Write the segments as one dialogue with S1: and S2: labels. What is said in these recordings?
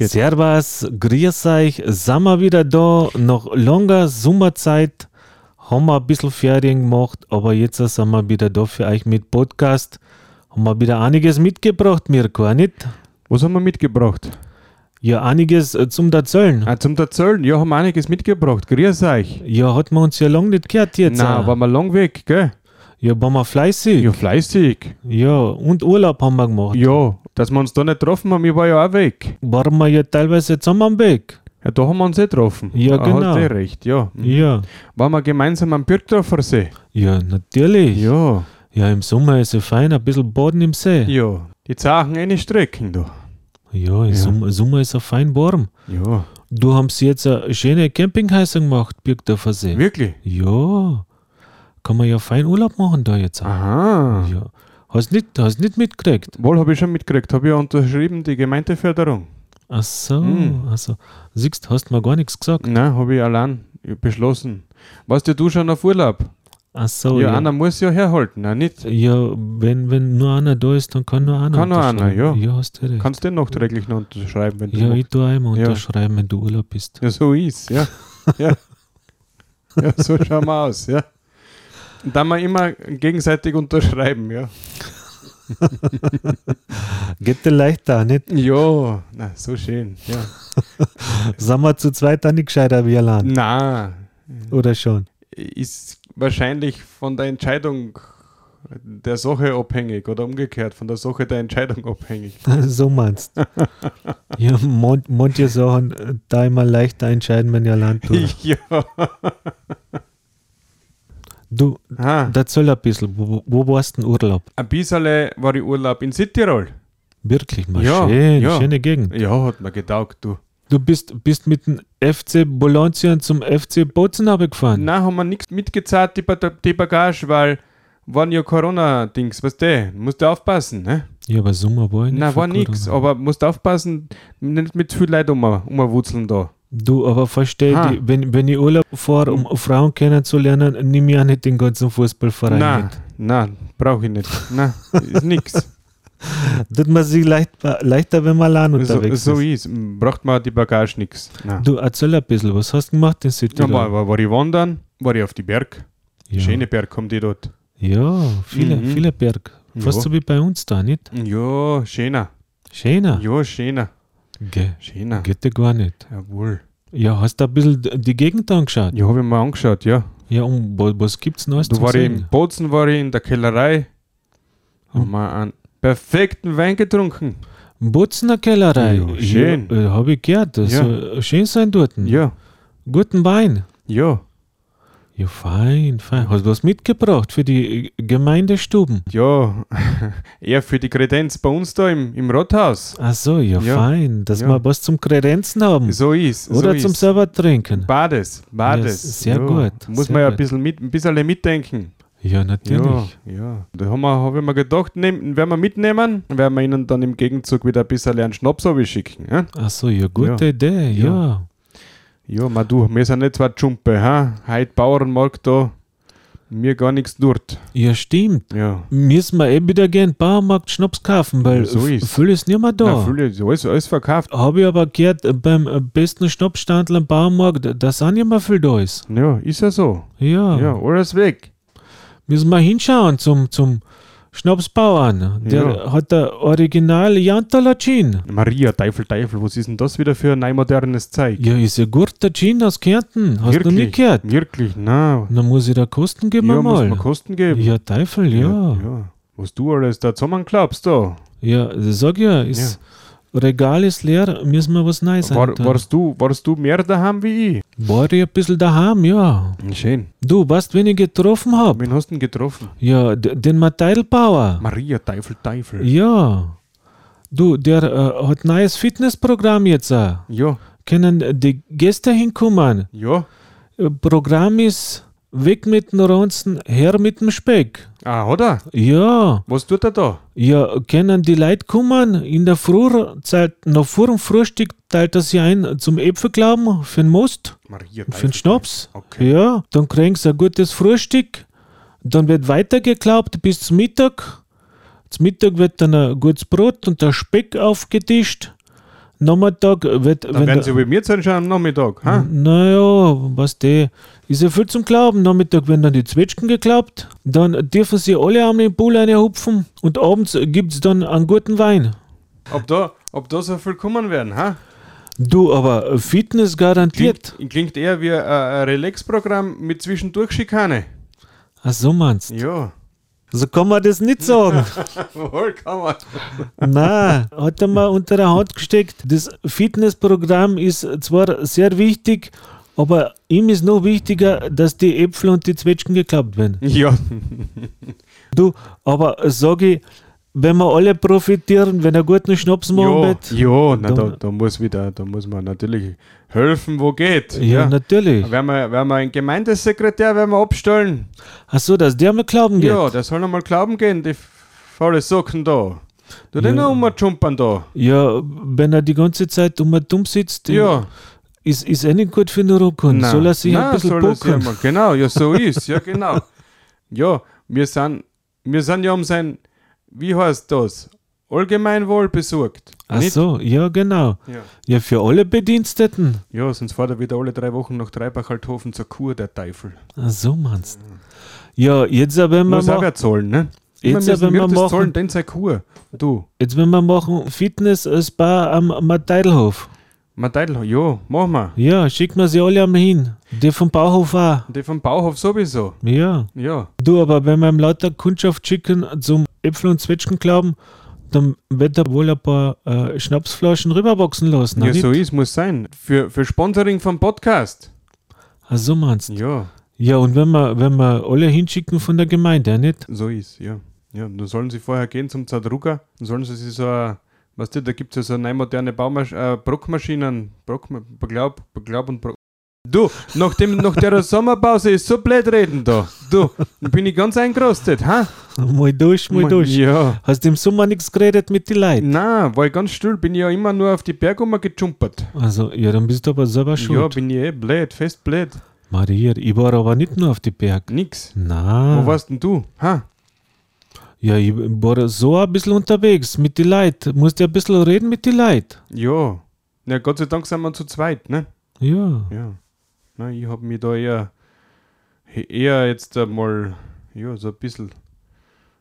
S1: Servus, grüß euch, sind wir wieder da, nach langer Sommerzeit haben wir ein bisschen Ferien gemacht, aber jetzt sind wir wieder da für euch mit Podcast. Haben wir wieder einiges mitgebracht, Mirko, nicht?
S2: Was haben wir mitgebracht?
S1: Ja, einiges äh, zum Erzählen.
S2: Ah, zum Erzählen, ja, haben wir einiges mitgebracht. Grüß euch.
S1: Ja, hat man uns ja lange nicht gehört jetzt.
S2: Na, waren wir lang weg, gell?
S1: Ja, waren wir fleißig.
S2: Ja, fleißig.
S1: Ja, und Urlaub haben wir gemacht.
S2: Ja, dass wir uns da nicht getroffen haben, ich war ja auch weg.
S1: Waren wir ja teilweise zusammen am Weg.
S2: Ja, da haben wir uns eh getroffen.
S1: Ja,
S2: Ah,
S1: genau.
S2: Hat eh recht, ja. Mhm.
S1: Ja.
S2: Waren wir gemeinsam am Birkdorfer See?
S1: Ja, natürlich. Ja.
S2: Ja.
S1: im Sommer ist es fein, ein bisschen baden im See.
S2: Ja. Die Zachen eine Strecken da.
S1: Ja,
S2: Ja.
S1: Sommer, Sommer ist es fein warm.
S2: Ja.
S1: Du sie jetzt eine schöne Campinghäuser gemacht, Birkdorfer See.
S2: Wirklich?
S1: Ja. Kann man ja fein Urlaub machen da jetzt.
S2: Aha.
S1: Ja. Hast nicht, hast nicht mitgekriegt?
S2: Wohl habe ich schon mitgekriegt. Habe ich ja unterschrieben, die Gemeindeförderung.
S1: Ach so,
S2: Mm.
S1: also, siehst, hast mir gar nichts gesagt.
S2: Nein, habe ich allein beschlossen. Warst ja du schon auf Urlaub?
S1: Ach so,
S2: ja,
S1: ja.
S2: einer muss ja herhalten, nein, nicht?
S1: Ja, wenn, wenn nur einer da ist, dann kann nur einer
S2: Kann nur einer, ja.
S1: Ja, hast du recht.
S2: Kannst du den nachträglich noch unterschreiben, wenn du
S1: ja, ich tue einmal
S2: Ja.
S1: unterschreiben, wenn du Urlaub bist.
S2: Ja, so ist ja. ja. Ja, so schauen wir aus, ja. Und dann wir immer gegenseitig unterschreiben, ja.
S1: Geht dir leichter, nicht?
S2: Ja, na, so schön, ja.
S1: Sind wir zu zweit auch nicht gescheiter wie allein?
S2: Na,
S1: Oder schon?
S2: ist wahrscheinlich von der Entscheidung der Sache abhängig oder umgekehrt, von der Sache der Entscheidung abhängig.
S1: so meinst Ja, man, manche Sachen äh, da immer leichter entscheiden, wenn ich allein tue.
S2: ja.
S1: Du,
S2: Ah,
S1: erzähl ein bisschen, wo, wo warst du Urlaub?
S2: ein bisschen war ich Urlaub in Südtirol.
S1: Wirklich mal
S2: Ja,
S1: schön,
S2: ja.
S1: schöne Gegend.
S2: Ja, hat mir getaugt, du.
S1: Du bist, bist mit dem FC Bologna zum FC Bozen gefahren.
S2: Nein, haben wir nichts mitgezahlt, die, die Bagage, weil waren ja Corona-Dings, weißt du, musst du aufpassen, ne?
S1: Ja, aber Sommer war ich nicht.
S2: Nein, war nichts, aber musst aufpassen, nicht mit viel Leid um, umwurzeln da.
S1: Du, aber versteh,
S2: Ha.
S1: die, wenn, wenn ich Urlaub fahre, um Frauen kennenzulernen, nehme ich auch nicht den ganzen Fußballverein
S2: Nein,
S1: mit.
S2: nein, brauche ich nicht. Nein, ist nix.
S1: Tut man sich leicht, leichter, wenn man allein
S2: so
S1: unterwegs
S2: so
S1: ist.
S2: ist. Braucht man die Bagage. Nein.
S1: Du, erzähl ein bisschen, was hast du gemacht in
S2: Ja,
S1: Südtirol?
S2: war, war, war ich wandern, war ich auf die Berg.
S1: ja.
S2: Schöne Berg haben die dort.
S1: ja, viele,
S2: Mhm.
S1: viele Berg. Fast
S2: Ja.
S1: so wie bei uns da, nicht?
S2: Ja, schöner.
S1: Schöner.
S2: Ja, schöner.
S1: Geh,
S2: Schöner.
S1: geht dir gar nicht.
S2: Jawohl.
S1: Ja, hast du ein bisschen die Gegend angeschaut?
S2: Ja, habe ich mir angeschaut, ja.
S1: Ja, und was, was gibt's Neues
S2: Du
S1: zu
S2: war ich
S1: sehen?
S2: in Bozen, war ich in der Kellerei. Haben wir einen perfekten Wein getrunken.
S1: Butzener Kellerei.
S2: Ja, schön.
S1: Ja, äh, Habe ich gehört. Das
S2: Ja.
S1: schön sein dort.
S2: Ja,
S1: Guten Wein.
S2: ja,
S1: Ja, fein, fein. Hast du was mitgebracht für die äh, Gemeindestuben?
S2: ja. Eher für die Kredenz bei uns da im, im Rathaus.
S1: Ach so, ja,
S2: Ja.
S1: fein. Dass
S2: Ja.
S1: wir was zum Kredenzen haben.
S2: So ist.
S1: Oder
S2: so
S1: zum
S2: ist.
S1: selber trinken.
S2: Bades, Bades.
S1: Ja, sehr gut,
S2: Muss
S1: sehr
S2: man ja ein
S1: gut.
S2: bisschen, mit, ein bisschen mitdenken.
S1: Ja, natürlich.
S2: Ja, ja. Da haben wir, habe ich mir gedacht, nehm, werden wir mitnehmen, werden wir ihnen dann im Gegenzug wieder ein bisschen einen Schnaps schicken. Ja,
S1: Ach so, ja, gute
S2: Ja.
S1: Idee, ja.
S2: Ja. ja ma du, wir sind nicht zwei Jumpe, ha? Heute Bauernmarkt da, mir gar nichts dort.
S1: Ja, stimmt.
S2: Ja.
S1: Müssen wir eh wieder gehen, Baumarkt Schnaps kaufen, weil
S2: Ja, so ist.
S1: viel ist nicht mehr
S2: Da. Na, viele, ist alles, alles verkauft.
S1: Habe ich aber gehört, beim besten Schnapsstandl am Baumarkt, da sind ja mal viel da ist.
S2: Ja, ist ja so.
S1: Ja.
S2: Ja, alles weg.
S1: Müssen wir hinschauen zum, zum Schnapsbauern. Der
S2: Ja.
S1: hat der Original Jantaler Gin.
S2: Maria, Teufel, Teufel, was ist denn das wieder für ein neumodernes Zeug?
S1: Ja, ist ja guter Gin aus Kärnten. Hast du nicht gehört?
S2: Wirklich, na.
S1: Dann muss ich da Kosten geben
S2: Ja, muss
S1: mal.
S2: man Kosten geben.
S1: Ja, Teufel, ja.
S2: ja. Was du alles da zusammenklappst da.
S1: Ja, sag ja, ist, Regal ist leer, müssen wir was Neues
S2: War,
S1: eintun.
S2: warst, du, warst du mehr daheim wie ich?
S1: War ich ein bisschen daheim, ja.
S2: Schön.
S1: Du, weißt, wen ich getroffen hab?
S2: Wen hast du denn getroffen?
S1: Ja, den Matteilbauer.
S2: Maria, Teufel, Teufel.
S1: Ja. Du, der äh, hat ein neues Fitnessprogramm jetzt.
S2: Ja,
S1: Können die Gäste hinkommen?
S2: ja.
S1: Äh, Programm ist weg mit den Ronzen, her mit dem Speck.
S2: Ah, hat er?
S1: Ja,
S2: Was tut er da?
S1: ja, können die Leute kommen? In der Früh, zahlt, noch vor dem Frühstück teilt er sie ein zum Äpfelglauben für den Most,
S2: Maria,
S1: für den Schnaps.
S2: Okay.
S1: Ja, dann kriegen sie ein gutes Frühstück. Dann wird weitergeklaubt bis zum Mittag. Zum Mittag wird dann ein gutes Brot und der Speck aufgetischt. Nachmittag wird.
S2: Dann werden sie wie mir sein schon am Nachmittag. Ha?
S1: Naja, was der. Ist ja viel zum Glauben. Nachmittag werden dann die Zwetschgen geklappt. Dann dürfen sie alle am den Pool reinhupfen. Und abends gibt es dann einen guten Wein.
S2: Ob, da, ob da so viel kommen werden, ha?
S1: Du, aber Fitness garantiert.
S2: Klingt, klingt eher wie ein, ein Relax-Programm mit zwischendurch Schikane.
S1: Ach so meinst
S2: Ja.
S1: So kann man das nicht sagen.
S2: Wohl kann man.
S1: Nein, hat er mal unter der Hand gesteckt. Das Fitnessprogramm ist zwar sehr wichtig, aber ihm ist noch wichtiger, dass die Äpfel und die Zwetschgen geklappt werden.
S2: Ja.
S1: Du, aber sag ich, wenn wir alle profitieren, wenn er guten Schnaps machen
S2: Ja,
S1: wird.
S2: ja na, da,
S1: Dann-
S2: da muss wieder, da muss man natürlich helfen, wo geht.
S1: Ja, natürlich.
S2: Werden wir, werden wir einen Gemeindesekretär werden wir abstellen?
S1: Ach so, dass der mal glauben geht.
S2: Ja, der soll noch mal glauben gehen, die faule Socken da. Du den
S1: Ja.
S2: noch umjumpern da.
S1: Ja, wenn er die ganze Zeit um dumm sitzt,
S2: Ja.
S1: ist, ist eh nicht gut für den Rücken.
S2: Nein.
S1: Soll er sich ein
S2: Nein,
S1: bisschen
S2: er sich
S1: bocken?
S2: Genau, ja, so ist, ja, genau. Ja, wir sind, wir sind ja um sein, wie heißt das? Allgemeinwohl besorgt.
S1: Ach
S2: Nicht?
S1: so, ja, genau.
S2: Ja.
S1: Ja, für alle Bediensteten.
S2: ja, sonst fährt er wieder alle drei Wochen nach Treibach-Althofen zur Kur, der Teufel.
S1: Ach so meinst Ja, jetzt aber wenn wir,
S2: Muss auch wer zahlen, ne?
S1: Jetzt
S2: müssen wir
S1: machen-
S2: zahlen, denn sei Kur. Du,
S1: jetzt wenn wir machen Fitness-Spa am Mateidelhof.
S2: Mateil, ja, machen wir.
S1: Ja, schicken wir sie alle einmal hin. Die vom Bauhof auch.
S2: Die vom Bauhof sowieso.
S1: Ja.
S2: Ja.
S1: Du, aber wenn wir ihm lauter Kundschaft schicken zum Äpfel und Zwetschgen glauben, dann wird er wohl ein paar äh, Schnapsflaschen rüberwachsen lassen.
S2: Ja,
S1: nicht?
S2: so ist, muss sein. Für, für Sponsoring vom Podcast.
S1: Ach so meinst
S2: Ja,
S1: Ja, und wenn wir, wenn wir alle hinschicken von der Gemeinde, nicht?
S2: so ist, ja. Ja, dann sollen sie vorher gehen zum Zadrucker, dann sollen sie sich so ein, weißt du, da gibt es ja so eine moderne Baumasch äh, Brockmaschinen, Brock, Beglaub, Beglaub und Brock. Du, nach, dem, nach der Sommerpause ist so blöd reden da. Du, bin ich ganz eingerostet, ha?
S1: Mal durch, mal durch.
S2: Ja.
S1: Hast du im Sommer nichts geredet mit den Leuten?
S2: Na, war ich ganz still, bin ich ja immer nur auf die Berge gejumpert.
S1: Also, ja, dann bist du aber selber
S2: Ja,
S1: schuld.
S2: bin ich eh blöd, fest blöd.
S1: Maria, ich war aber nicht nur auf die Berg.
S2: Nix.
S1: Na.
S2: Wo warst denn du? Ha?
S1: Ja, ich war so ein bisschen unterwegs mit den Leuten. Musste ein bisschen reden mit den Leuten.
S2: Ja. Na, Gott sei Dank sind wir zu zweit, ne?
S1: Ja.
S2: Ja. Na, ich habe mich da eher, eher jetzt einmal, ja, so ein bisschen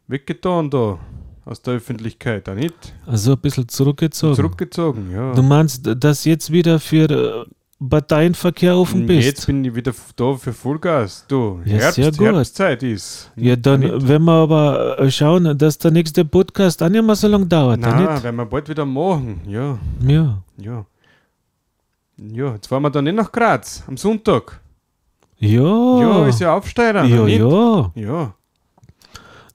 S2: weggetan da aus der Öffentlichkeit, auch nicht?
S1: Also ein bisschen zurückgezogen.
S2: Zurückgezogen, ja.
S1: Du meinst, dass jetzt wieder für äh, Parteienverkehr offen bist?
S2: Jetzt bin ich wieder da für Vollgas. Du,
S1: Ja,
S2: Herbst,
S1: sehr gut.
S2: Herbstzeit ist.
S1: ja, dann,
S2: Nicht?
S1: wenn wir aber äh, schauen, dass der nächste Podcast auch nicht mehr so lange dauert,
S2: Na,
S1: nicht?
S2: werden wir bald wieder machen. Ja,
S1: Ja.
S2: ja. Ja, jetzt fahren wir dann nicht nach Graz am Sonntag.
S1: Ja.
S2: Ja, ist ja Aufsteiger.
S1: ja,
S2: nicht?
S1: ja.
S2: Ja,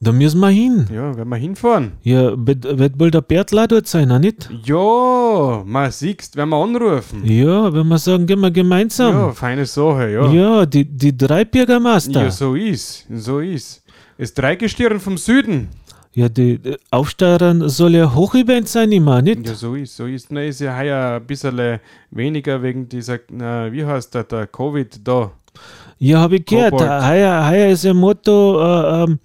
S1: Da müssen wir hin.
S2: ja, werden wir hinfahren.
S1: Ja, wird, wird wohl der Bert auch dort sein, auch nicht?
S2: Ja, mal siehst, werden wir anrufen.
S1: Ja, wenn wir sagen, gehen wir
S2: Ja,
S1: gemeinsam.
S2: feine Sache, ja.
S1: Ja, die, die drei Bürgermeister.
S2: Ja, so ist, so ist. Das Dreigestirn vom Süden.
S1: Ja, die die Aufsteigern soll ja Hochevent sein immer, nicht?
S2: Ja, so ist, so ist. Na, ist ja heuer ein bisschen weniger wegen dieser, na, wie heißt der, der Covid da.
S1: Ja, habe ich gehört. Heuer, heuer ist ja Motto äh, ähm,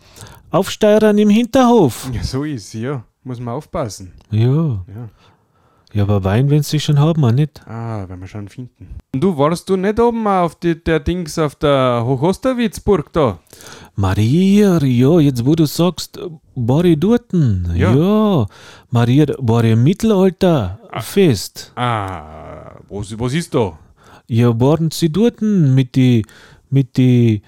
S1: Aufsteigern im Hinterhof.
S2: Ja, so ist, ja. Muss man aufpassen.
S1: Ja.
S2: Ja.
S1: Ja, aber Wein, wenn sie schon haben, auch nicht.
S2: Ah, werden wir schon finden. Und du, warst du nicht oben auf die, der Dings auf der Hochosterwitzburg da?
S1: Maria, ja, jetzt wo du sagst, ich dort?
S2: Ja.
S1: ja. Maria, im Mittelalter fest.
S2: Ah, was, was ist da?
S1: Ja, waren sie dort mit die, mit die,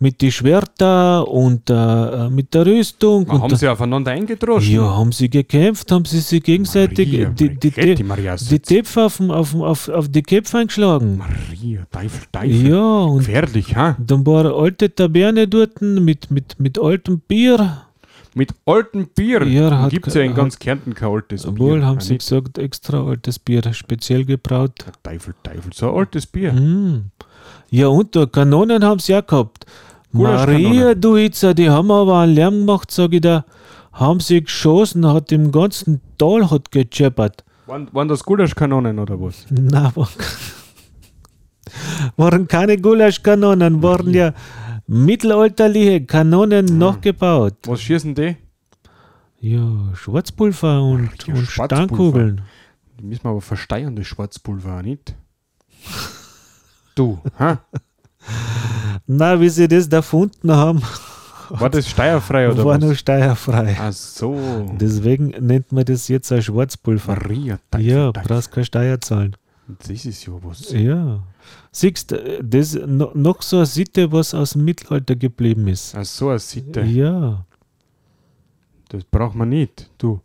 S1: mit die Schwerter und äh, mit der Rüstung.
S2: Ah,
S1: und
S2: haben sie aufeinander eingedroschen?
S1: ja, haben sie gekämpft, haben sie sich gegenseitig
S2: Maria,
S1: die, die, die,
S2: Maria,
S1: die Töpfe auf, auf, auf, auf die Köpfe eingeschlagen.
S2: Maria, Teufel, Teufel.
S1: Ja, und
S2: Gefährlich, ha?
S1: dann war eine alte Taverne dort mit, mit, mit altem Bier.
S2: Mit altem Bier.
S1: Ja, hat-
S2: Gibt es ja in
S1: hat-
S2: ganz Kärnten kein altes
S1: Obwohl,
S2: Bier.
S1: haben
S2: Ah,
S1: sie gesagt, extra altes Bier, speziell gebraut.
S2: Teufel, Teufel, so ein altes Bier.
S1: Hm. Ja, und da Kanonen haben sie auch gehabt. Maria, du Hitzer, die haben aber einen Lärm gemacht, sag ich da. Haben sie geschossen, hat im ganzen Tal hat gescheppert.
S2: Waren, waren das Gulaschkanonen oder was?
S1: Na, war, waren keine Gulaschkanonen, waren ja mittelalterliche Kanonen noch gebaut.
S2: Was schießen die?
S1: Ja, Schwarzpulver und,
S2: Ja,
S1: und
S2: Schwarzpulver.
S1: Steinkugeln.
S2: Die müssen wir aber versteuern, das Schwarzpulver, nicht? Du, ha?
S1: Na, wie sie das da gefunden haben,
S2: War das steuerfrei oder
S1: war
S2: was?
S1: noch steuerfrei.
S2: Ach so.
S1: Deswegen nennt man das jetzt ein Schwarzpulver.
S2: Maria, Teufel,
S1: Ja,
S2: Teufel.
S1: brauchst keine Steuer zahlen.
S2: Das ist ja was.
S1: Ja. Siehst du, das noch so eine Sitte, was aus dem Mittelalter geblieben ist.
S2: Ach so, eine Sitte.
S1: Ja.
S2: Das braucht man nicht, du.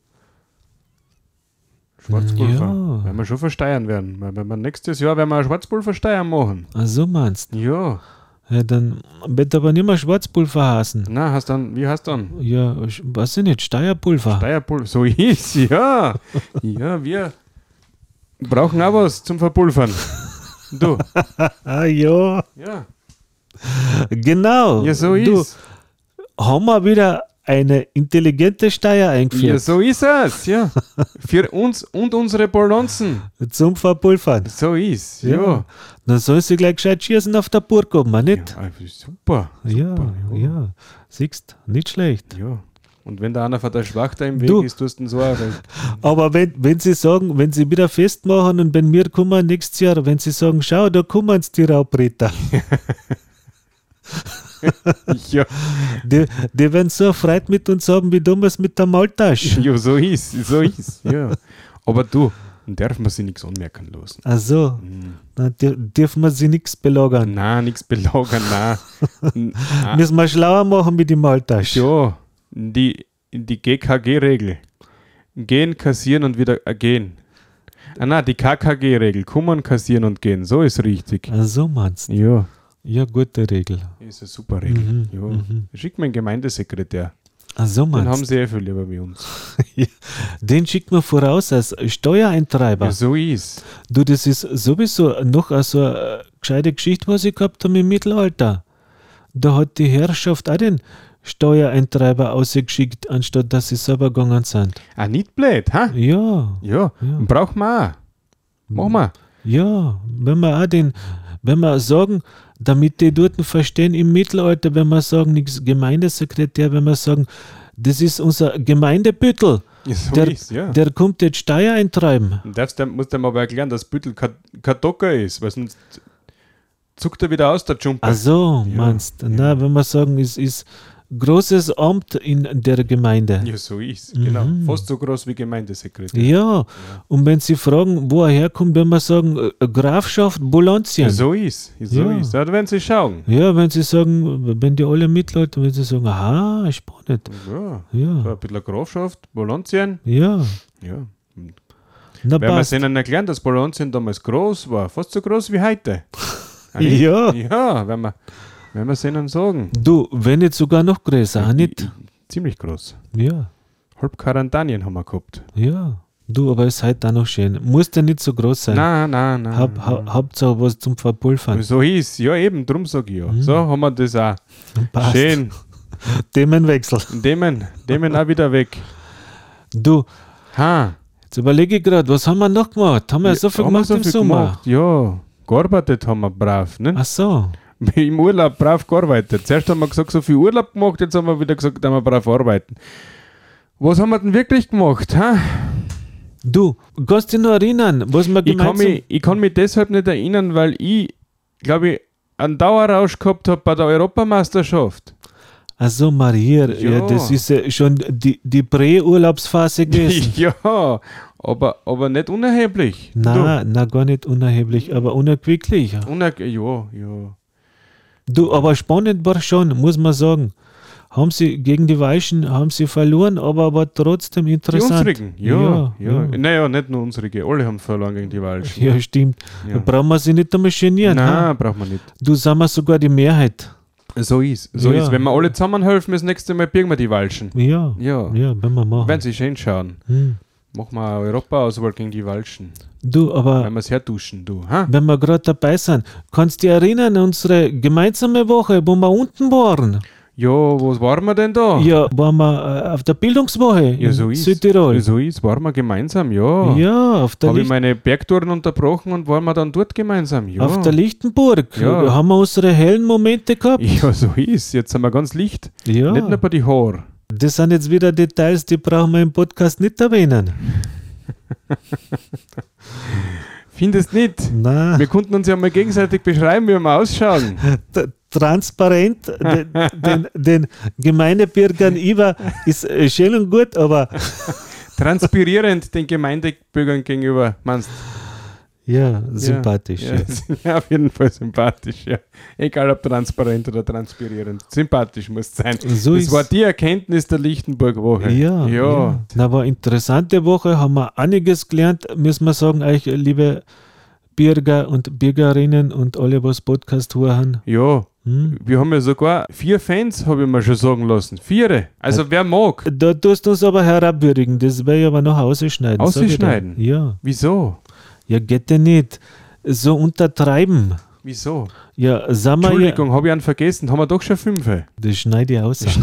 S2: Schwarzpulver.
S1: Ja.
S2: Werden wir schon versteuern werden. Weil Wenn wir nächstes Jahr werden wir eine Schwarzpulversteuer machen.
S1: Ach so meinst
S2: Ja.
S1: Ja, dann wird aber nicht mehr Schwarzpulver heißen.
S2: Na, hast dann, wie hast dann?
S1: Ja, weiß ich nicht, Steuerpulver.
S2: Steuerpulver. So ist, ja. ja, wir brauchen auch was zum Verpulvern. Du.
S1: ah ja,
S2: Ja.
S1: genau.
S2: Ja, so
S1: du,
S2: ist.
S1: Haben wir wieder eine intelligente Steuer
S2: Ja,
S1: eingeführt
S2: so ist es, ja. Für uns und unsere Balancen.
S1: zum Verpulvern.
S2: So ist,
S1: Ja.
S2: ja.
S1: Dann soll sie gleich gescheit schießen auf der Burg oben, nicht?
S2: Ja, also super.
S1: Ja,
S2: super,
S1: ja. Siehst, nicht schlecht.
S2: Ja. Und wenn da einer von der Schwachter im Weg
S1: Du.
S2: ist, tust du ihn so auch.
S1: Aber wenn, wenn sie sagen, wenn sie wieder festmachen und wenn wir kommen nächstes Jahr, wenn sie sagen, schau, da kommen die Raubritter,
S2: ja.
S1: die, die werden so erfreut mit uns haben wie damals mit der Maltasche.
S2: ja, so ist, so ist, ja. Aber du, darf man sich nichts anmerken lassen.
S1: Also,
S2: Mhm.
S1: dann dür- dürfen wir sie nichts belagern.
S2: Na, nichts belagern, na. na.
S1: Müssen wir schlauer machen mit dem Maltasche.
S2: Ja, die, die GKG-Regel. Gehen, kassieren und wieder äh, gehen. Ah, na, die KKG-Regel. Kommen, kassieren und gehen. So ist richtig.
S1: Also meinst du?
S2: Ja,
S1: Ja, gute Regel.
S2: ist eine super Regel.
S1: Mhm,
S2: Ja.
S1: mhm.
S2: Schick mir einen Gemeindesekretär.
S1: Also
S2: Den haben
S1: meinst
S2: sie eh viel lieber wie uns.
S1: Den schickt man voraus als Steuereintreiber.
S2: Ja, so ist.
S1: Du, das ist sowieso noch eine so eine gescheite Geschichte, was ich gehabt habe im Mittelalter. Da hat die Herrschaft auch den Steuereintreiber ausgeschickt, anstatt dass sie selber gegangen sind.
S2: Ah, nicht blöd, ha?
S1: Ja,
S2: Ja,
S1: Ja.
S2: braucht man auch. Machen wir.
S1: ja, wenn wir auch den, wenn wir sagen, damit die dort verstehen im Mittelalter, wenn wir sagen, nichts Gemeindesekretär, wenn wir sagen, das ist unser Gemeindebüttel,
S2: Ja, so
S1: Der-
S2: ist, ja.
S1: der kommt jetzt Steuer eintreiben.
S2: Du- musst du ihm aber erklären, dass Büttel kein Docker ist, weil sonst zuckt er wieder aus, der Jumper.
S1: Ach so,
S2: Ja,
S1: meinst du?
S2: ja.
S1: Na, wenn wir sagen, es ist großes Amt in der Gemeinde.
S2: Ja, so ist, genau.
S1: Mhm.
S2: Fast so groß wie Gemeindesekretär.
S1: Ja, und wenn Sie fragen, wo er herkommt, wenn wir sagen, äh, Grafschaft Bolantien.
S2: Ja, so ist, so
S1: Ja.
S2: ist. Da werden sie schauen.
S1: Ja, wenn Sie sagen, wenn die alle Mitleute, wenn Sie sagen, aha, spannend.
S2: Ja, so
S1: Ja,
S2: ein bisschen Grafschaft, Bolantien.
S1: ja,
S2: Ja.
S1: na
S2: Werden wir
S1: passt.
S2: ihnen erklären, dass Bolantien damals groß war, fast so groß wie heute.
S1: Ja.
S2: Ja, wenn wir, wenn wir es ihnen sagen.
S1: Du, wenn nicht sogar noch größer, auch nicht?
S2: Ziemlich groß.
S1: Ja,
S2: Halb Quarantanien haben wir gehabt.
S1: ja. Du, aber es ist halt auch noch schön. Muss ja nicht so groß sein.
S2: Nein, nein, nein.
S1: Haupt, hau- Hauptsache was zum Verpulvern.
S2: So hieß, ja eben, drum sage ich ja.
S1: Mhm.
S2: So haben wir das auch.
S1: Passt.
S2: Schön.
S1: Themenwechsel.
S2: Demen, Demen auch wieder weg.
S1: Du,
S2: Ha.
S1: jetzt überlege ich gerade, was haben wir noch gemacht? Haben wir so viel gemacht im Sommer?
S2: gemacht? Ja, gearbeitet haben wir brav. Ne?
S1: Ach so.
S2: Im Urlaub brav gearbeitet. Zuerst haben wir gesagt, so viel Urlaub gemacht, jetzt haben wir wieder gesagt, haben wir brav arbeiten. Was haben wir denn wirklich gemacht? Ha?
S1: Du, kannst dich noch erinnern, was wir
S2: Ich, kann mich, ich kann mich deshalb nicht erinnern, weil ich, glaube ich, einen Dauerrausch gehabt habe bei der Europameisterschaft.
S1: Ach so, Maria, ja.
S2: Ja.
S1: das ist ja schon die, die Prä-Urlaubsphase gewesen.
S2: ja, aber, aber nicht unerheblich.
S1: na, na, gar nicht unerheblich, aber unerquicklich.
S2: Du, uner ja, ja.
S1: Du, aber spannend war schon, muss man sagen. Haben sie gegen die Weichen haben sie verloren, aber, aber trotzdem
S2: Die
S1: interessant.
S2: unsrigen, ja,
S1: Ja,
S2: ja.
S1: ja.
S2: Naja, nicht nur unsrige, alle haben verloren gegen die Walschen.
S1: Ja, stimmt.
S2: Ja.
S1: Da brauchen wir sie nicht einmal genieren.
S2: Nein, braucht man nicht.
S1: Du sind wir sogar die Mehrheit.
S2: So ist. So
S1: Ja.
S2: ist. Wenn wir alle zusammenhelfen, das nächste Mal birgen wir die Walschen.
S1: Ja.
S2: Ja.
S1: Ja, wenn wir machen.
S2: Wenn sie schön schauen.
S1: Hm.
S2: Machen wir eine Europa-Auswahl gegen die Walschen.
S1: Du, aber
S2: Wenn wir es herduschen, du. Ha?
S1: wenn wir gerade dabei sind, kannst du dich erinnern, unsere gemeinsame Woche, wo wir unten waren?
S2: Ja, was waren wir denn da?
S1: Ja, waren wir äh, auf der Bildungswoche
S2: Ja,
S1: in
S2: so ist
S1: Südtirol.
S2: So ist, waren wir gemeinsam, ja.
S1: Ja, auf der,
S2: Habe ich meine Bergtouren unterbrochen und waren wir dann dort gemeinsam, ja.
S1: auf der Lichtenburg.
S2: Ja.
S1: Haben wir unsere hellen Momente gehabt.
S2: ja, so ist. Jetzt sind wir ganz licht.
S1: Ja,
S2: Nicht nur bei die Haare.
S1: Das sind jetzt wieder Details, die brauchen wir im Podcast nicht erwähnen.
S2: Findest nicht?
S1: Na,
S2: Wir konnten uns ja mal gegenseitig beschreiben, wie wir ausschauen.
S1: transparent den, den, den Gemeindebürgern über ist äh, schön und gut, aber
S2: Transpirierend den Gemeindebürgern gegenüber, meinst
S1: ja, sympathisch.
S2: Ja,
S1: Ja.
S2: ja, auf jeden Fall sympathisch, ja. Egal ob transparent oder transpirierend. Sympathisch muss es sein.
S1: So
S2: das war die Erkenntnis der Lichtenburg-Woche.
S1: Ja,
S2: ja.
S1: ja. Na, war eine interessante Woche, haben wir einiges gelernt, müssen wir sagen, euch, liebe Bürger und Bürgerinnen und alle, was Podcast hören.
S2: Ja,
S1: Hm?
S2: wir haben ja sogar vier Fans, habe ich mir schon sagen lassen. Viere. Also wer mag.
S1: Da tust du uns aber herabwürdigen, das werde ich aber noch ausschneiden.
S2: Ausschneiden?
S1: Ja.
S2: Wieso?
S1: Ja, geht ja nicht. So untertreiben.
S2: Wieso?
S1: Ja, sag mal, ja,
S2: Entschuldigung, habe ich einen vergessen. Haben wir doch schon fünf.
S1: das schneide ich aus.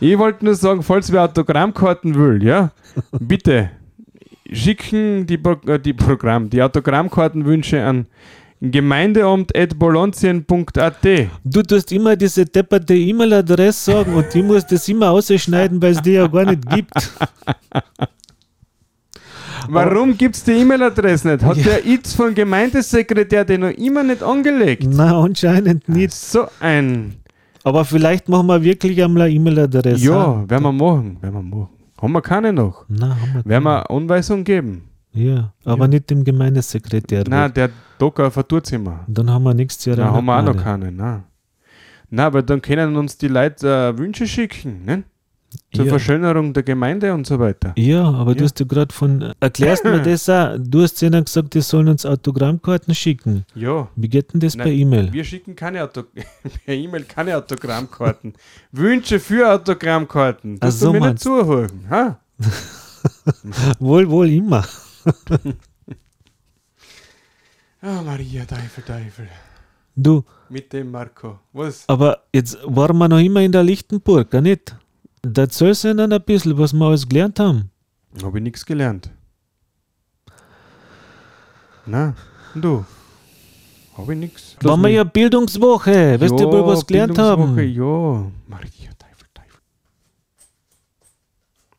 S2: Ich wollte nur sagen, falls wer Autogrammkarten will, ja, bitte schicken die, Pro äh, die Programm, die Autogrammkartenwünsche an gemeindeamt.bolonzien.at.
S1: Du tust immer diese depperte E-Mail-Adresse sagen und ich muss das immer ausschneiden, weil es die ja gar nicht gibt.
S2: Warum gibt es die E-Mail-Adresse nicht? Hat der Itz von Gemeindesekretär den noch immer nicht angelegt?
S1: Na, anscheinend nicht.
S2: So ein.
S1: Aber vielleicht machen wir wirklich einmal eine E-Mail-Adresse.
S2: Ja, werden wir machen. Werden wir machen. Haben wir keine noch.
S1: Na, haben wir
S2: Werden wir Anweisung geben?
S1: Ja, aber
S2: Ja.
S1: nicht dem Gemeindesekretär.
S2: Nein, der Docker vertut immer.
S1: Dann haben wir nächstes Jahr
S2: Da haben wir auch noch
S1: eine.
S2: keine. Nein. Nein, aber dann können uns die Leute äh, Wünsche schicken, ne? Zur
S1: Ja.
S2: Verschönerung der Gemeinde und so weiter.
S1: Ja, aber du
S2: Ja.
S1: hast ja gerade von. Erklärst mir das auch. Du hast ihnen gesagt, die sollen uns Autogrammkarten schicken.
S2: Ja.
S1: Wie geht denn das
S2: Nein,
S1: per E-Mail?
S2: Wir schicken keine Auto per E-Mail keine Autogrammkarten. Wünsche für Autogrammkarten. Das
S1: so
S2: du mir nicht zuhören. Ha?
S1: Wohl, wohl immer.
S2: Ah, Maria, Teufel, Teufel.
S1: Du,
S2: Mit dem Marco. Was?
S1: aber jetzt waren wir noch immer in der Lichtenburg, gar nicht? Da erzählst du ihnen ein bisschen, was wir alles gelernt haben.
S2: Habe ich nichts gelernt. Na, du? Habe ich nichts.
S1: Waren wir ja Bildungswoche. Weißt du, wo wir was gelernt haben?
S2: Ja, Maria, Teufel, Teufel.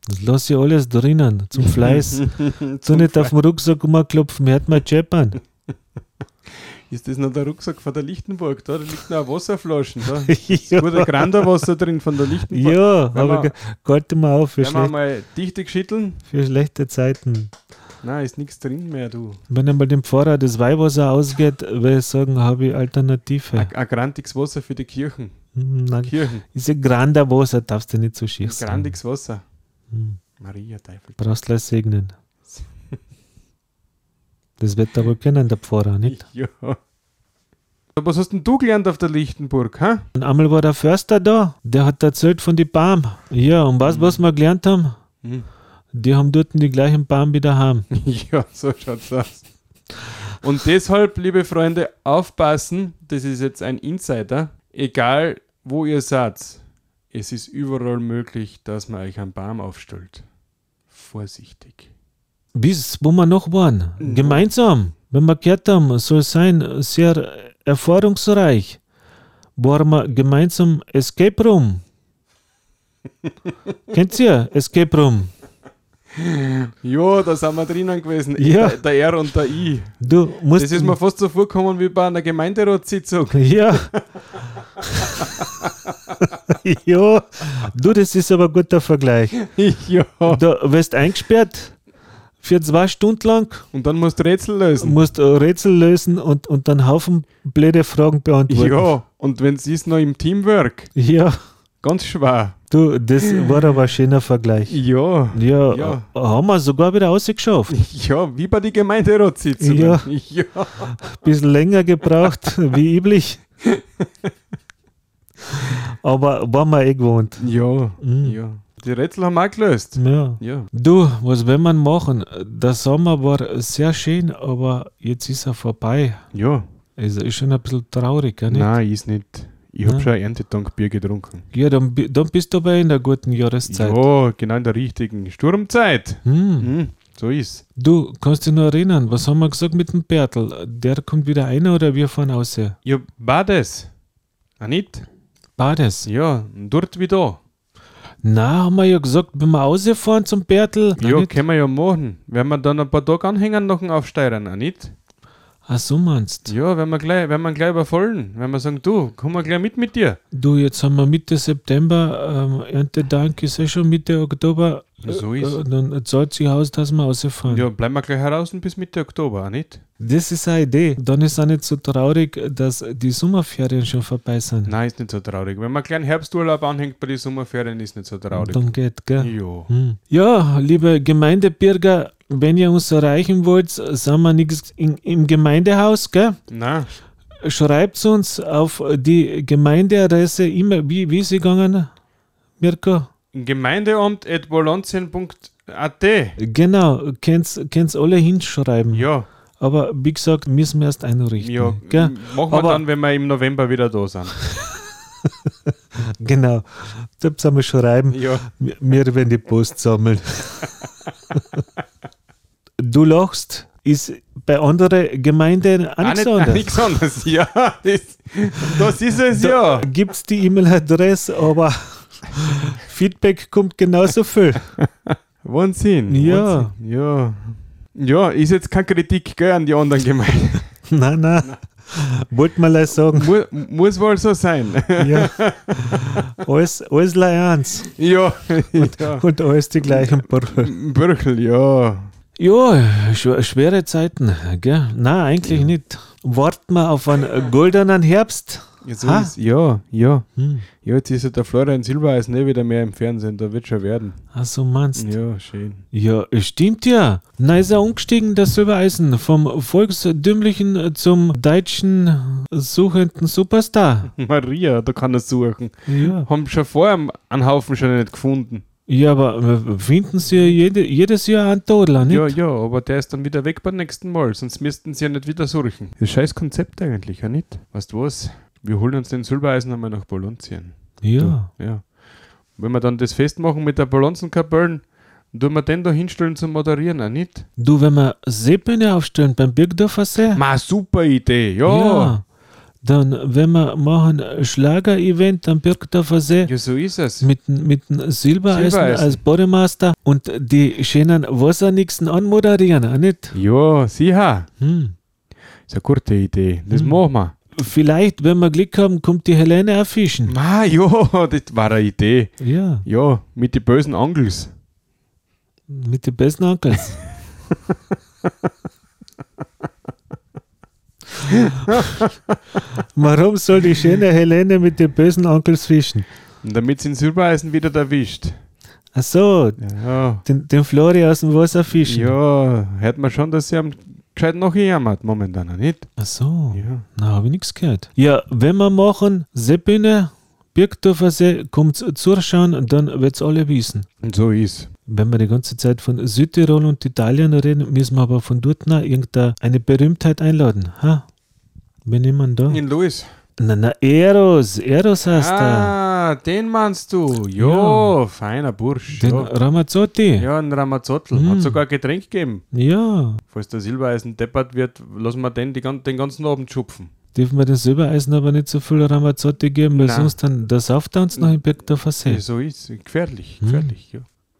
S1: Das lass ich alles drinnen, zum Fleiß. Du nicht auf den Rucksack umklopfen, hört mal scheppern.
S2: Ist das noch der Rucksack von der Lichtenburg? Da, da liegt noch eine Wasserflasche. Da
S1: ja,
S2: gute Granderwasser drin von der Lichtenburg.
S1: ja
S2: Wenn
S1: aber halt mal auf für,
S2: Wenn wir mal dichtig schütteln,
S1: für schlechte Zeiten.
S2: nein, ist nichts drin mehr, du.
S1: Wenn einmal dem Pfarrer das Weihwasser ausgeht, will ich sagen, habe ich Alternative.
S2: Ein, ein grantiges Wasser für die Kirchen.
S1: Hm, Nein,
S2: Kirchen.
S1: diese Grander Wasser darfst du nicht so
S2: Ein
S1: schießen.
S2: grantiges Wasser.
S1: Hm,
S2: Maria, Teufel.
S1: brauchst gleich segnen. Das wird er wohl kennen, der Pfarrer, nicht?
S2: Ja. Was hast denn du gelernt auf der Lichtenburg, ha?
S1: Und einmal war der Förster da, der hat erzählt von den Baum. Ja, und was, was wir gelernt haben?
S2: Hm.
S1: Die haben dort die gleichen Baum wie daheim.
S2: Ja, so schaut's aus. Und deshalb, liebe Freunde, aufpassen, das ist jetzt ein Insider. Egal, wo ihr seid, es ist überall möglich, dass man euch einen Baum aufstellt. Vorsichtig.
S1: Bis, wo wir noch waren.
S2: Mhm.
S1: Gemeinsam, wenn wir gehört haben, soll sein, sehr erfahrungsreich. Waren wir gemeinsam Escape Room. Kennt ihr Escape Room?
S2: Ja, da sind wir drinnen gewesen.
S1: Ja.
S2: Der, der R und der I.
S1: Du musst.
S2: Das ist mir fast so vorgekommen wie bei einer Gemeinderatssitzung.
S1: Ja. ja. Du, das ist aber ein guter Vergleich.
S2: ja.
S1: Du wirst eingesperrt für zwei Stunden lang,
S2: Und dann musst du Rätsel lösen.
S1: musst Rätsel lösen und, und dann Haufen blöde Fragen beantworten.
S2: Ja, und wenn es ist noch im Teamwork,
S1: Ja.
S2: ganz schwer.
S1: Du, das war aber ein schöner Vergleich.
S2: Ja.
S1: Ja,
S2: Ja.
S1: haben wir sogar wieder ausgeschafft.
S2: Ja, wie bei den Gemeinderatssitzungen.
S1: Ja.
S2: ja.
S1: Bisschen länger gebraucht, wie üblich. Aber waren wir eh gewohnt.
S2: Ja,
S1: Mhm.
S2: ja. Die Rätsel haben wir auch gelöst.
S1: Ja.
S2: Ja.
S1: Du, was will man machen? Der Sommer war sehr schön, aber jetzt ist er vorbei.
S2: Ja.
S1: Also ist schon ein bisschen traurig, nicht?
S2: Nein, ist nicht. Ich habe schon ein Erntedankbier getrunken.
S1: Ja, dann, dann bist du aber in der guten Jahreszeit.
S2: Ja, genau in der richtigen Sturmzeit.
S1: Hm.
S2: Hm, so ist.
S1: Du, kannst dich noch erinnern, was haben wir gesagt mit dem Bertel? Der kommt wieder rein oder wir fahren aus?
S2: Ja, war das? Ah, nicht?
S1: Bades.
S2: Ja, und dort wie da.
S1: Na, haben wir ja gesagt, wenn wir rausfahren zum Bertel.
S2: Ja, können wir ja machen. Werden wir dann ein paar Tage anhängen nach dem Aufsteigern, auch nicht?
S1: Ach so meinst
S2: Ja, wenn wir gleich, wenn wir gleich überfallen. Wenn wir sagen, du, komm mal gleich mit mit dir.
S1: du. jetzt haben wir Mitte September, ähm, Erntedank ist eh schon Mitte Oktober.
S2: So ist.
S1: äh, dann zahlt sich aus, dass wir rausfahren.
S2: Ja, bleiben wir gleich heraus bis Mitte Oktober, nicht?
S1: Das ist eine Idee. Dann ist auch nicht so traurig, dass die Sommerferien schon vorbei sind.
S2: Nein, ist nicht so traurig. Wenn man einen kleinen Herbsturlaub anhängt bei den Sommerferien, ist nicht so traurig.
S1: Dann geht, gell?
S2: Ja.
S1: Hm. Ja, liebe Gemeindebürger, wenn ihr uns erreichen wollt, sind wir in, im Gemeindehaus, gell?
S2: Nein,
S1: Schreibt uns auf die Gemeindeadresse immer, wie, wie ist sie gegangen, Mirko?
S2: Gemeindeamt.bolonzien.at.
S1: Genau, könnt's, könnt's alle hinschreiben.
S2: Ja,
S1: Aber wie gesagt, müssen wir erst einrichten.
S2: ja.
S1: Gell?
S2: Machen wir
S1: Aber-
S2: dann, wenn wir im November wieder da sind.
S1: Genau. Da sollen wir schreiben.
S2: Ja.
S1: Wir werden die Post sammeln. du lachst, ist bei anderen Gemeinden auch nichts anderes.
S2: nichts anderes. Ja, das, das ist es ja.
S1: Gibt es die E-Mail-Adresse, aber Feedback kommt genauso viel.
S2: Wahnsinn.
S1: Ja.
S2: Wahnsinn. Ja. Ja, ist jetzt keine Kritik gell, an die anderen Gemeinden.
S1: nein, nein. Wollte mal gleich sagen.
S2: Mu muss wohl so sein.
S1: Ja. Alles, alles eins.
S2: ja. ja.
S1: Und alles die gleichen Brüche.
S2: Bürkel, ja.
S1: Ja, schw- schwere Zeiten, gell? Nein, eigentlich nicht. Warten wir auf einen goldenen Herbst.
S2: Ja,
S1: Ha?
S2: ist, ja, ja.
S1: Hm.
S2: Ja, jetzt ist ja der Florian Silbereisen nicht wieder mehr im Fernsehen, da wird schon werden.
S1: Ach so meinst
S2: Ja, schön.
S1: Ja, stimmt ja. Na ist er umgestiegen, das Silbereisen, vom volkstümlichen zum deutschen suchenden Superstar.
S2: Maria, da kann er suchen.
S1: Ja.
S2: Haben schon vorher einen Haufen schon nicht gefunden.
S1: Ja, aber äh, finden Sie jede, jedes Jahr einen Todler, nicht?
S2: Ja, ja, aber der ist dann wieder weg beim nächsten Mal, sonst müssten sie ja nicht wieder suchen. Das ist ein scheiß Konzept eigentlich, ja nicht? Weißt du was? Wir holen uns den Silbereisen einmal nach Bolonzien.
S1: Ja.
S2: Ja. Wenn wir dann das festmachen mit der Bolonzenkapellen, tun wir den da hinstellen zum Moderieren, auch nicht?
S1: Du, wenn wir Seebühne aufstellen beim Birkdorfer See,
S2: Ma, super Idee, ja.
S1: Dann, wenn wir machen ein Schlager-Event am Birkdorfer See,
S2: Ja, so ist es.
S1: mit, mit dem Silbereisen,
S2: Silbereisen.
S1: als Bodemaster und die schönen Wassernixen anmoderieren, nicht?
S2: Ja, sicher.
S1: Hm.
S2: Ist eine gute Idee. Das
S1: Hm.
S2: machen wir.
S1: Vielleicht, wenn wir Glück haben, kommt die Helene auch fischen.
S2: Ma, ja, das war eine Idee.
S1: Ja,
S2: Ja, mit den bösen Angels.
S1: mit den besten Onkels. Warum soll die schöne Helene mit den bösen Onkels fischen?
S2: Damit sie den Silbereisen wieder erwischt.
S1: Ach so,
S2: Ja,
S1: den, den Flori aus dem Wasser fischen.
S2: ja, hört man schon, dass sie am gescheit noch jammert momentan, nicht?
S1: Ach so,
S2: Ja.
S1: na, habe ich nichts gehört. Ja, wenn wir machen, Seebühne, Birkdorfer See, kommt zuschauen, dann wird's alle wissen.
S2: Und so ist.
S1: Wenn wir die ganze Zeit von Südtirol und Italien reden, müssen wir aber von dort noch irgendeine Berühmtheit einladen. Ha? Wen jemand da?
S2: In Louis.
S1: Na, na, Eros. Eros heißt er.
S2: Ah, den meinst du. Jo, feiner Bursch.
S1: Den
S2: Ja,
S1: Ramazzotti. Ja.
S2: ja ein Ramazzottl.
S1: Hm.
S2: Hat sogar Getränk gegeben.
S1: ja.
S2: Falls der Silbereisen deppert wird, lassen wir den die, den ganzen Abend schupfen.
S1: Dürfen wir den Silbereisen aber nicht so viel Ramazzotti geben, weil
S2: Nein.
S1: sonst dann er uns noch im Birkdorfer See.
S2: Ja, so ist Gefährlich,
S1: Hm.
S2: gefährlich, ja.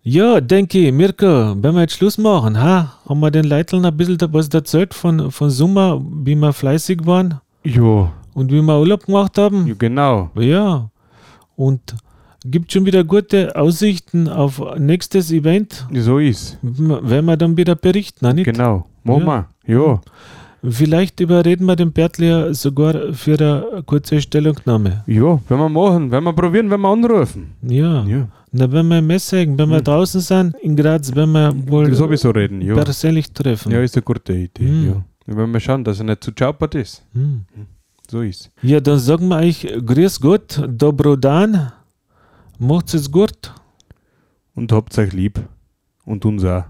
S1: Ja, denke ich, Mirko, wenn wir jetzt Schluss machen, ha? Haben wir den Leiteln ein bisschen was erzählt von, von Sommer, wie wir fleißig waren
S2: Ja,
S1: und wie wir Urlaub gemacht haben?
S2: ja genau.
S1: Ja. Und gibt schon wieder gute Aussichten auf nächstes Event,
S2: so ist.
S1: wenn wir dann wieder berichten, nicht?
S2: Genau. Machen
S1: Ja.
S2: wir. Ja.
S1: Vielleicht überreden wir den Bertl ja sogar für eine kurze Stellungnahme.
S2: Ja, wenn wir machen, wenn wir probieren, wenn wir anrufen.
S1: Ja.
S2: Ja.
S1: Na, wenn wir im Messing, wenn wir
S2: Hm.
S1: draußen sind, in Graz, wenn wir wohl
S2: Sowieso reden, ja.
S1: persönlich treffen.
S2: Ja, ist eine gute Idee,
S1: Hm.
S2: ja. Wenn wir schauen, dass er nicht zu chappert ist.
S1: Hm.
S2: So ist.
S1: Ja, dann sagen wir euch Grüß Gott, Dobrodan, macht's es gut.
S2: Und habt euch lieb. Und uns auch.